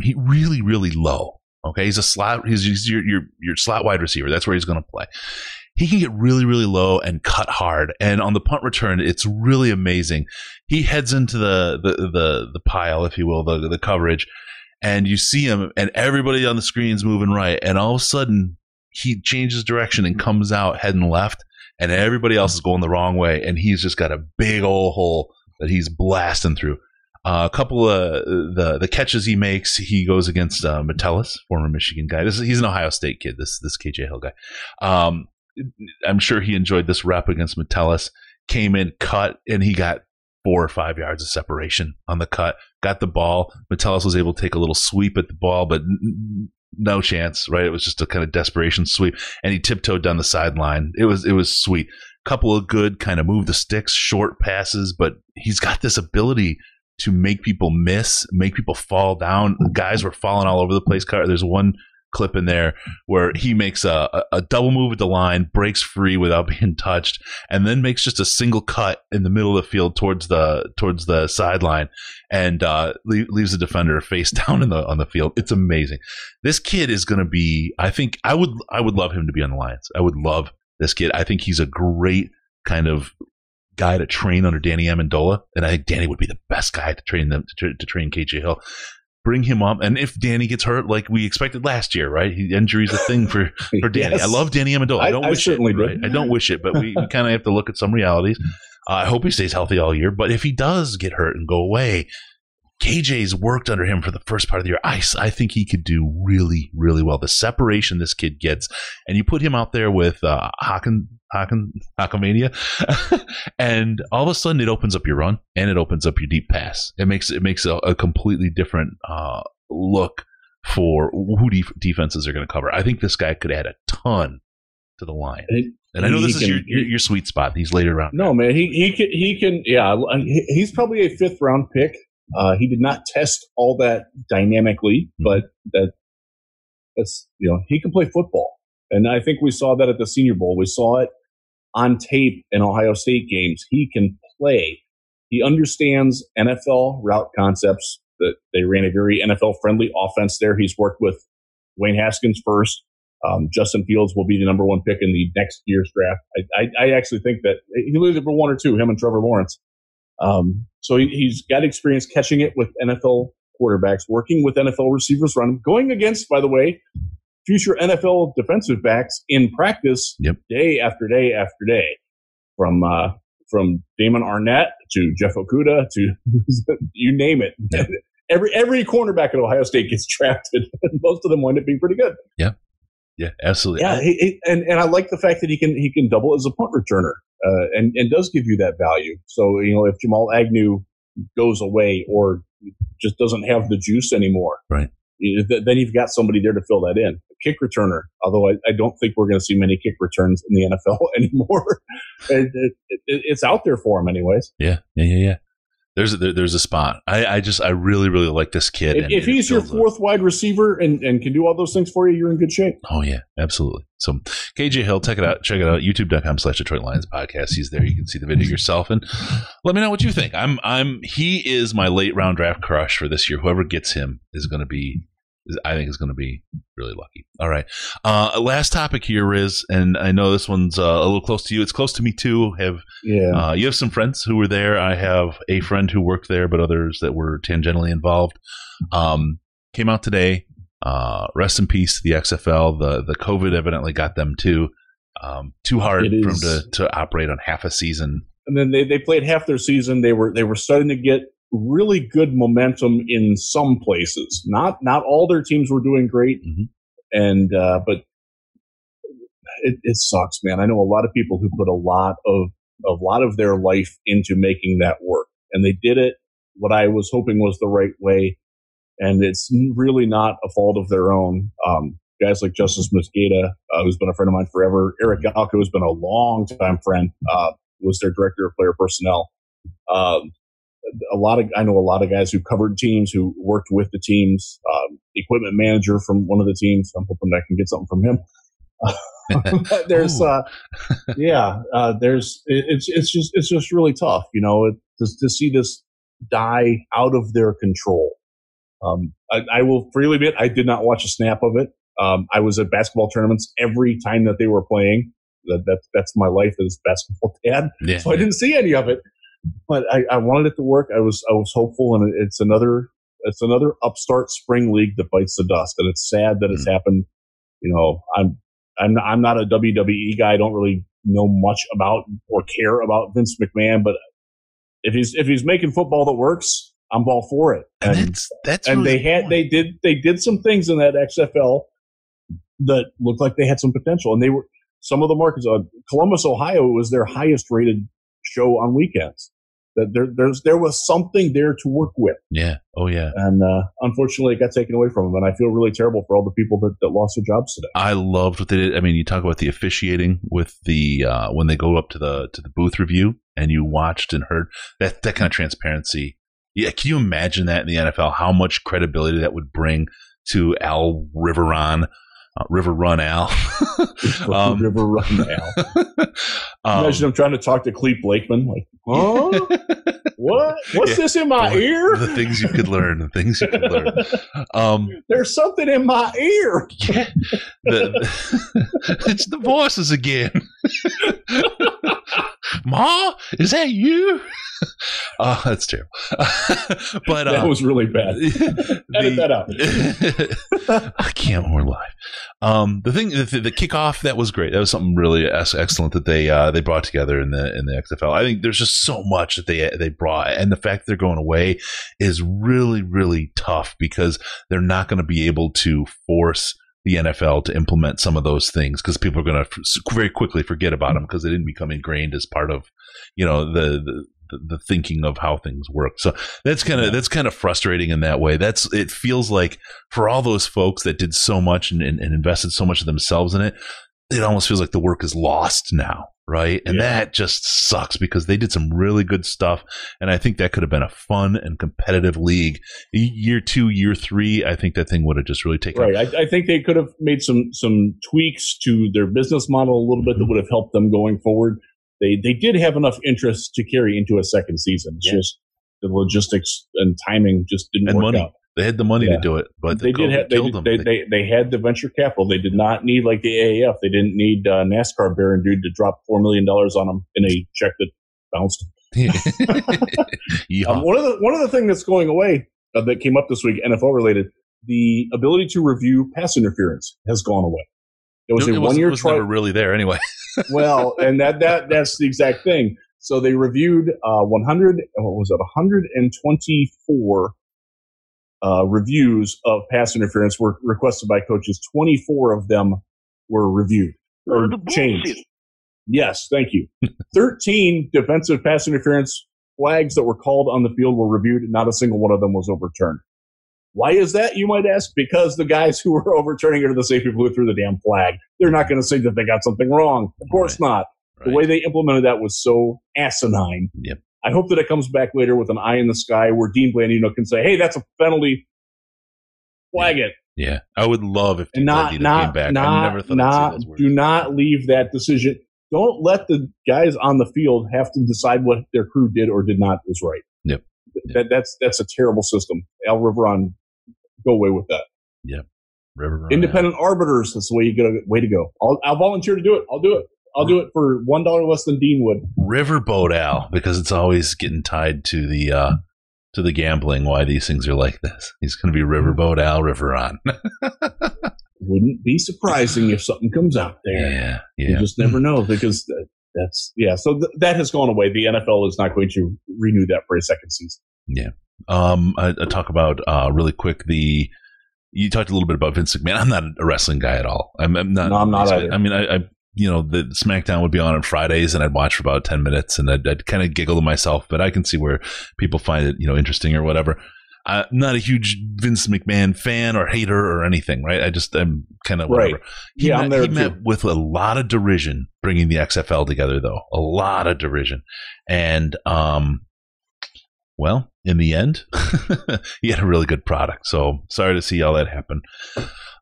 he really really low. Okay, he's a slot. He's, he's your, your your slot wide receiver. That's where he's going to play he can get really, really low and cut hard. And on the punt return, it's really amazing. He heads into the the the, the pile, if you will, the the coverage, and you see him, and everybody on the screen's moving right, and all of a sudden he changes direction and comes out heading left, and everybody else is going the wrong way, and he's just got a big old hole that he's blasting through. Uh, a couple of the the catches he makes, he goes against uh, Metellus, former Michigan guy. This is, he's an Ohio State kid. This this KJ Hill guy. Um, I'm sure he enjoyed this rep against Metellus. Came in, cut, and he got four or five yards of separation on the cut. Got the ball. Metellus was able to take a little sweep at the ball, but no chance. Right? It was just a kind of desperation sweep, and he tiptoed down the sideline. It was it was sweet. Couple of good kind of move the sticks, short passes, but he's got this ability to make people miss, make people fall down. Guys were falling all over the place. There's one clip in there where he makes a, a, double move at the line, breaks free without being touched, and then makes just a single cut in the middle of the field towards the towards the sideline, and uh, leaves the defender face down in the on the field. It's amazing. This kid is going to be. I think I would I would love him to be on the Lions. I would love this kid. I think he's a great kind of guy to train under Danny Amendola, and I think Danny would be the best guy to train them to, to train KJ Hill bring him up. And if Danny gets hurt, like we expected last year, right? He, injury's a thing for, for Danny. yes. I love Danny Amendola. I don't I, wish I it. Right? I don't wish it, but we, we kind of have to look at some realities. Uh, I hope he stays healthy all year. But if he does get hurt and go away, KJ's worked under him for the first part of the year. I, I think he could do really, really well. The separation this kid gets, and you put him out there with uh, Haken, Haken, Hakamania, and all of a sudden it opens up your run and it opens up your deep pass. It makes it makes a, a completely different uh, look for who def- defenses are going to cover. I think this guy could add a ton to the line. And, and I know this is your, your, your sweet spot. He's later round. No, man, he he can he can yeah. He's probably a fifth round pick. Uh, he did not test all that dynamically, mm-hmm. but that that's you know he can play football, and I think we saw that at the Senior Bowl. We saw it on tape in Ohio State games. He can play. He understands NFL route concepts. That they ran a very NFL friendly offense there. He's worked with Dwayne Haskins first. Um, Justin Fields will be the number one pick in the next year's draft. I, I, I actually think that he'll either be one or two, him and Trevor Lawrence. Um, so he, has got experience catching it with NFL quarterbacks, working with NFL receivers, running, going against, by the way, future NFL defensive backs in practice yep. day after day after day, from uh, from Damon Arnette to Jeff Okudah to you name it. Yep. Every every cornerback at Ohio State gets drafted, and most of them wind up being pretty good. Yeah, yeah, absolutely. Yeah, he, he, and and I like the fact that he can he can double as a punt returner uh, and and does give you that value. So you know if Jamal Agnew goes away or just doesn't have the juice anymore, right? then you've got somebody there to fill that in. A kick returner, although I, I don't think we're going to see many kick returns in the NFL anymore. it, it, it, it's out there for him, anyways. Yeah, yeah, yeah, yeah there's a, there's a spot. I, I just I really really like this kid. If, if he's your fourth up. wide receiver and, and can do all those things for you, you're in good shape. Oh yeah, absolutely. So KJ Hill, check it out. Check it out. YouTube.com slash Detroit Lions podcast. He's there. You can see the video yourself and let me know what you think. I'm I'm he is my late round draft crush for this year. Whoever gets him is going to be I think is going to be really lucky. All right. Uh, last topic here is, and I know this one's uh, a little close to you. It's close to me too. Have yeah. Uh, you have some friends who were there? I have a friend who worked there, but others that were tangentially involved. Um, came out today. Uh, rest in peace to the XFL. The the COVID evidently got them too. Um, too hard for them to, to operate on half a season. And then they, they played half their season. They were they were starting to get really good momentum in some places. Not not all their teams were doing great, mm-hmm. and uh, but it, it sucks, man. I know a lot of people who put a lot of a lot of their life into making that work, and they did it what I was hoping was the right way, and it's really not a fault of their own. Um, guys like Justis Mosqueda, uh, who's been a friend of mine forever, Eric Galko, who's been a long time friend, uh, was their director of player personnel. Um, a lot of I know a lot of guys who covered teams who worked with the teams. Um, equipment manager from one of the teams. I'm hoping I can get something from him. there's uh, yeah, uh, there's it, it's it's just it's just really tough, you know, it, to, to see this die out of their control. Um, I, I, will freely admit I did not watch a snap of it. Um, I was at basketball tournaments every time that they were playing. That, that that's my life as basketball dad. Yeah, so I didn't see any of it but I, I, wanted it to work. I was I was hopeful, and it's another it's another upstart spring league that bites the dust, and it's sad that mm-hmm. it's happened. You know, I'm I'm I'm not a WWE guy. I don't really know much about or care about Vince McMahon, but if he's if he's making football that works, I'm all for it. And, and that's, that's and they had they did they did some things in that XFL that looked like they had some potential, and they were some of the markets. Uh, Columbus, Ohio, was their highest rated show on weekends that there there's there was something there to work with. Yeah. Oh yeah. And uh, unfortunately, it got taken away from them, and I feel really terrible for all the people that, that lost their jobs today. I loved what they did. I mean, you talk about the officiating with the uh, when they go up to the to the booth review, and you watched and heard that that kind of transparency. Yeah, can you imagine that in the NFL? How much credibility that would bring to Al Riveron, uh, River Run Al. um, River Run Al. um, Imagine I'm trying to talk to Clete Blakeman, like, huh? what? What's yeah, this in my boy, ear? The things you could learn. The things you could learn. Um, There's something in my ear. Yeah, the, it's the voices again. Ma, is that you? Oh, that's terrible. but that uh, was really bad. The, Edit that out. I can't. We're live. Um, the thing, the, the, kickoff, that was great. That was something really excellent that they uh, they brought together in the in the XFL. I think there's just so much that they they brought, and the fact they're going away is really really tough because they're not going to be able to force the NFL to implement some of those things because people are going to f- very quickly forget about mm-hmm. them because they didn't become ingrained as part of, you know, the, the, the thinking of how things work. So that's kind of that's kind of frustrating in that way. That's it feels like for all those folks that did so much and, and, and invested so much of themselves in it, it almost feels like the work is lost now right? And yeah. that just sucks because they did some really good stuff. And I think that could have been a fun and competitive league. Year two, year three, I think that thing would have just really taken right. I, I, think they could have made some some tweaks to their business model a little bit mm-hmm. that would have helped them going forward. They they did have enough interest to carry into a second season. It's yeah. just the logistics and timing just didn't and work money. out. They had the money yeah. to do it, but they did. Have, they, they, they, they, had the venture capital. They did not need like the AAF. They didn't need uh, NASCAR Baron dude to drop four million dollars on them in a check that bounced. yeah. um, one of the one of the things that's going away uh, that came up this week, NFL related, the ability to review pass interference has gone away. It was it, a one year trial. Never really there anyway. well, and that that that's the exact thing. So they reviewed uh, 100. What was it? 124 uh, reviews of pass interference were requested by coaches. 24 of them were reviewed or changed. Yes, thank you. 13 defensive pass interference flags that were called on the field were reviewed. Not a single one of them was overturned. Why is that, you might ask? Because the guys who were overturning it are the same people who threw the damn flag. They're not going to say that they got something wrong. Of course right. not. Right. The way they implemented that was so asinine. Yep. I hope that it comes back later with an eye in the sky where Dean Blandino can say, "Hey, that's a penalty. Flag yeah. it." Yeah, I would love if and not Blandino not came back. not I never thought not do not leave that decision. Don't let the guys on the field have to decide what their crew did or did not was right. Yep. That, that's that's a terrible system. Al Riveron, go away with that. Yep. River Independent arbiters. That's the way you go. Way to go. I'll, I'll volunteer to do it. I'll do it. I'll do it for one dollar less than Dean would. Riverboat Al, because it's always getting tied to the uh, to the gambling. Why these things are like this? He's going to be Riverboat Al Riveron. Wouldn't be surprising if something comes out there. Yeah, yeah. You just never know because that's yeah. So th- that has gone away. The NFL is not going to renew that for a second season. Yeah. Um, I, I talk about uh, really quick the you talked a little bit about Vince McMahon. I'm not a wrestling guy at all. I'm, I'm not. No, I'm not. I mean, I, I you know, the SmackDown would be on on Fridays, and I'd watch for about ten minutes, and I'd, I'd kind of giggle to myself. But I can see where people find it, you know, interesting or whatever. I'm not a huge Vince McMahon fan or hater or anything, right? I just I'm kind of whatever. Right. He yeah, met, I'm there he too. met with a lot of derision bringing the XFL together, though a lot of derision, and um, well, in the end, he had a really good product. So sorry to see all that happen.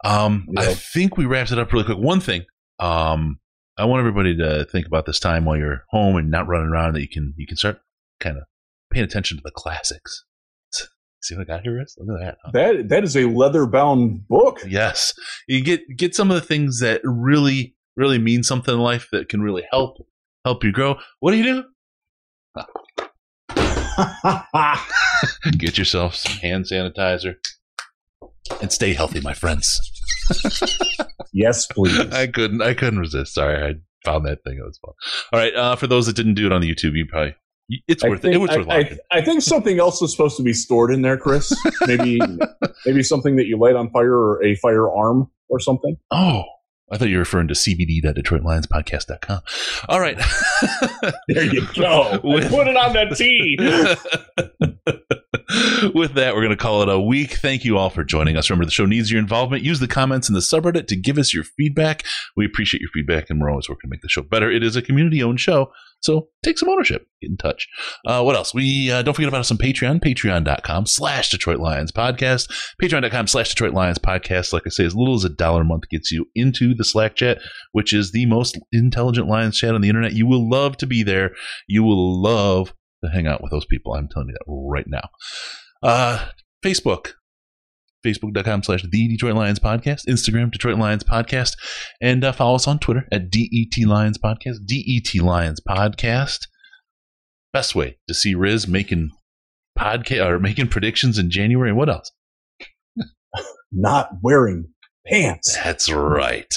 Um. I think we wrapped it up really quick. One thing, um, I want everybody to think about this time while you're home and not running around that you can you can start kind of paying attention to the classics. See what I got here, Riz? Look at that. Huh? That that is a leather bound book. Yes, you get get some of the things that really really mean something in life that can really help help you grow. What do you do? get yourself some hand sanitizer and stay healthy, my friends. yes, please. I couldn't. I couldn't resist. Sorry, I found that thing. It was fun. All right. Uh, for those that didn't do it on the YouTube, you probably it's I worth think, it. It was worth I, I, I, think something else is supposed to be stored in there, Chris. Maybe maybe something that you light on fire or a firearm or something. Oh, I thought you were referring to cbd.detroitlionspodcast.com. All right. there you go. With, put it on the T. With that, we're going to call it a week. Thank you all for joining us. Remember, the show needs your involvement. Use the comments in the subreddit to give us your feedback. We appreciate your feedback, and we're always working to make the show better. It is a community owned show, So take some ownership. Get in touch. Uh, what else? We uh, don't forget about us on Patreon, patreon.com slash Detroit Lions podcast. Patreon.com slash Detroit Lions podcast. Like I say, as little as a dollar a month gets you into the Slack chat, which is the most intelligent Lions chat on the internet. You will love to be there. You will love to hang out with those people. I'm telling you that right now. Uh, Facebook, facebook.com slash the Detroit Lions podcast, Instagram, Detroit Lions podcast, and uh, follow us on Twitter at DET Lions podcast, DET Lions podcast. Best way to see Riz making podcast or making predictions in January. What else? Not wearing pants. That's right.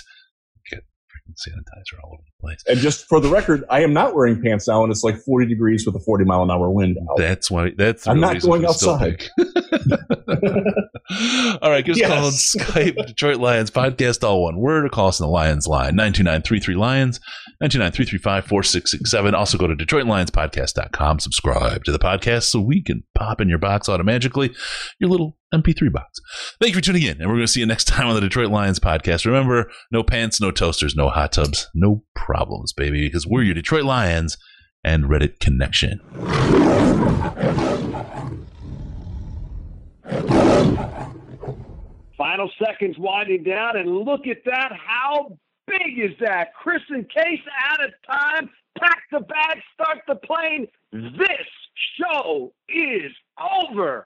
Get freaking sanitizer all over place. And just for the record, I am not wearing pants now, and it's like 40 degrees with a 40 mile an hour wind out. That's why. That's I'm not going for the still outside. all right, give us a call on Skype, Detroit Lions podcast, all one word, or call us on the Lions line, 929 Lions, 929 Also go to DetroitLionsPodcast.com, subscribe to the podcast so we can pop in your box automatically, your little MP3 box. Thank you for tuning in, and we're going to see you next time on the Detroit Lions podcast. Remember, no pants, no toasters, no hot tubs, no problems, baby, because we're your Detroit Lions and Reddit connection. Final seconds winding down, and look at that. How big is that? Chris and Case out of time. Pack the bag, start the plane. This show is over.